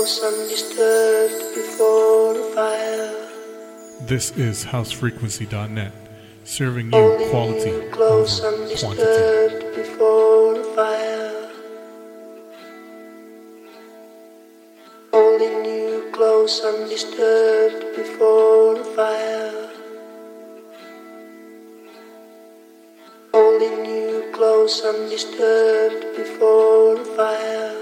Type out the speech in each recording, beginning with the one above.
house undisturbed before the fire. This is housefrequency.net, serving you Only quality close over undisturbed quantity. before the fire. Holding you close undisturbed before the fire. Holding you close undisturbed before the fire.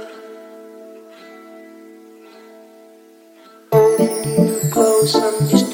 close up.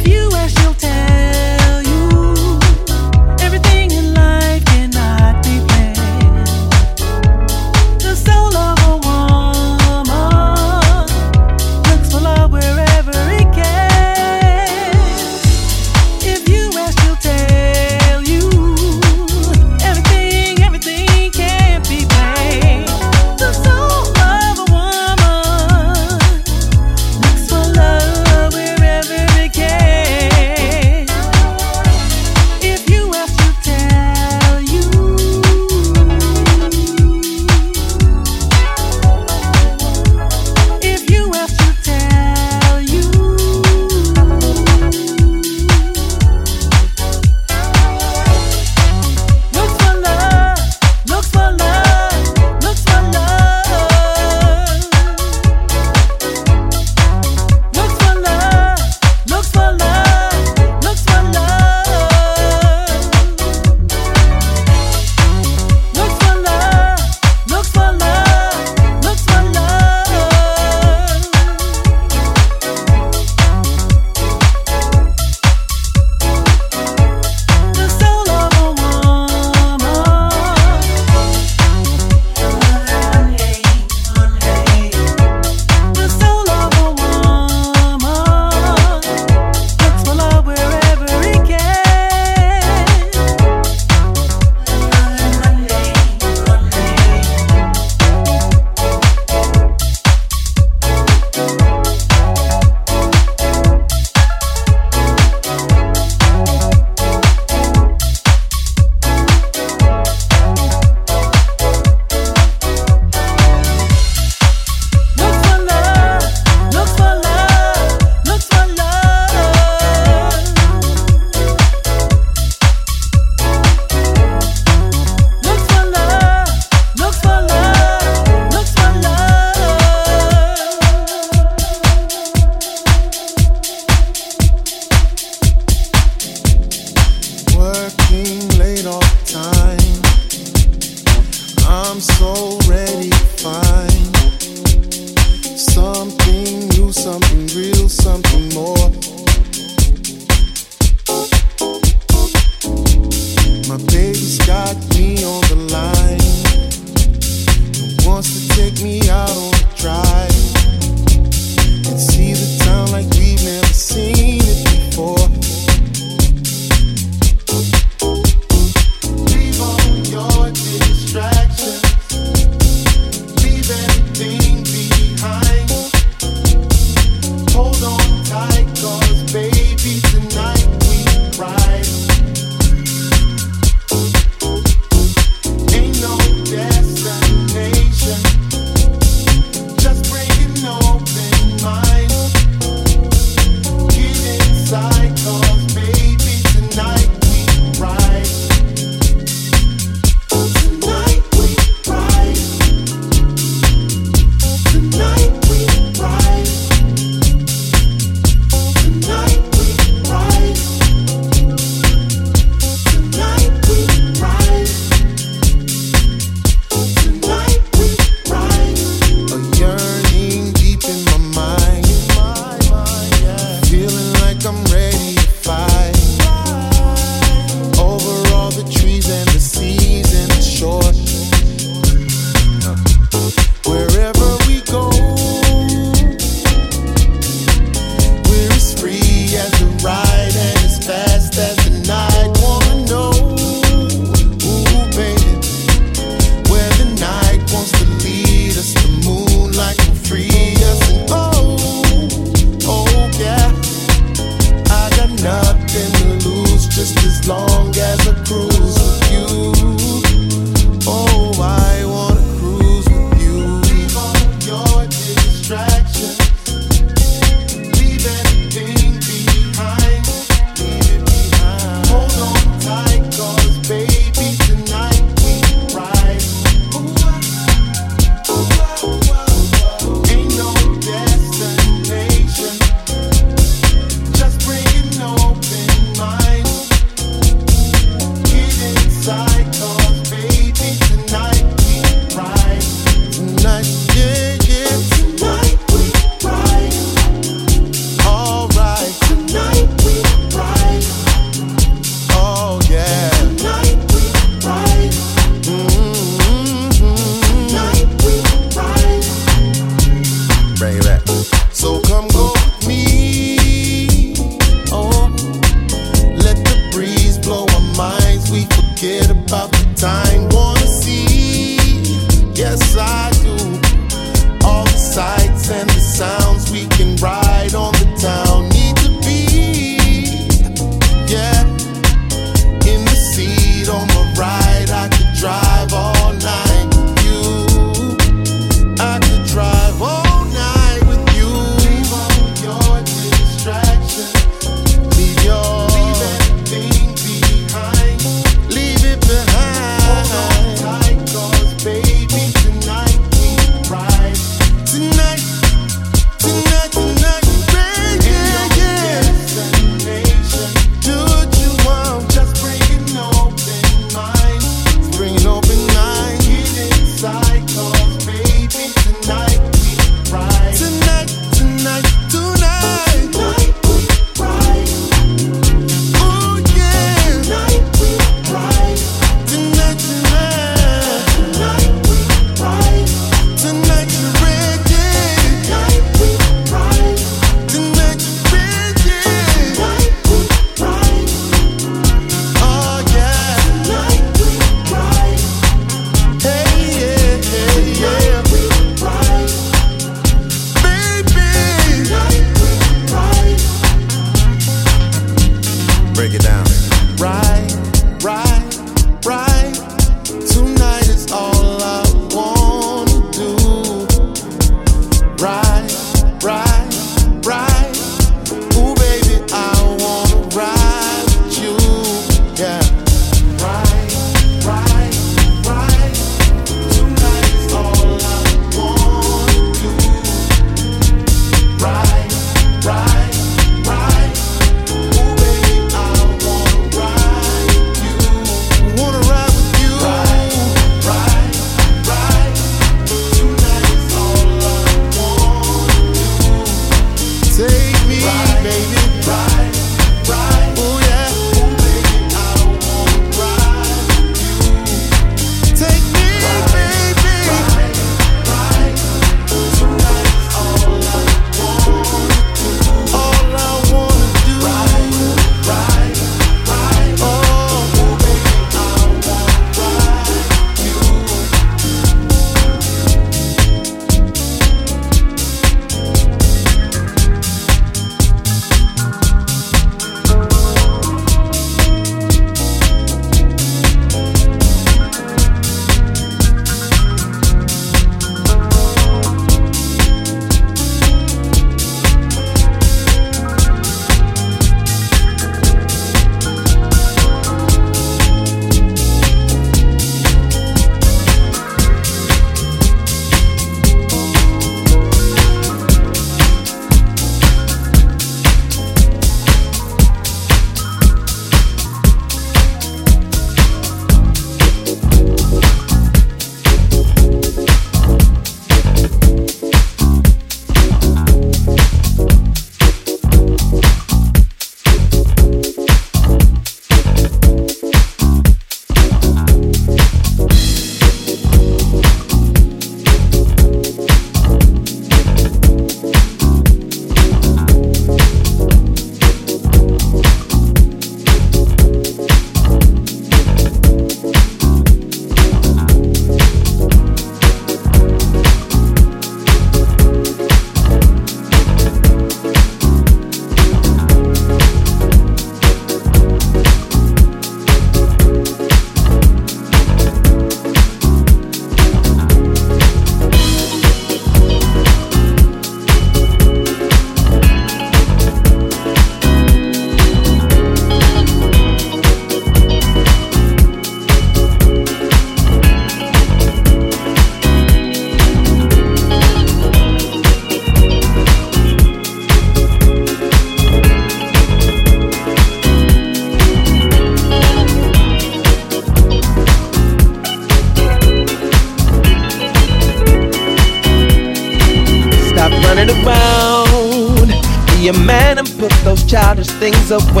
Away.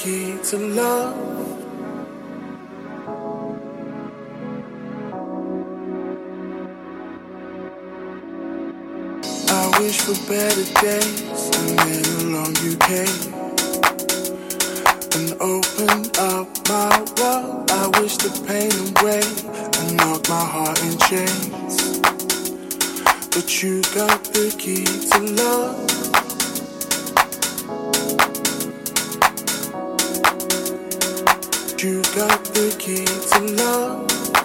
Key to love. I wish for better days, and then along you came and opened up my world. I wish the pain away and knocked my heart in chains. But you got the key to love. You got the key to love.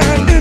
and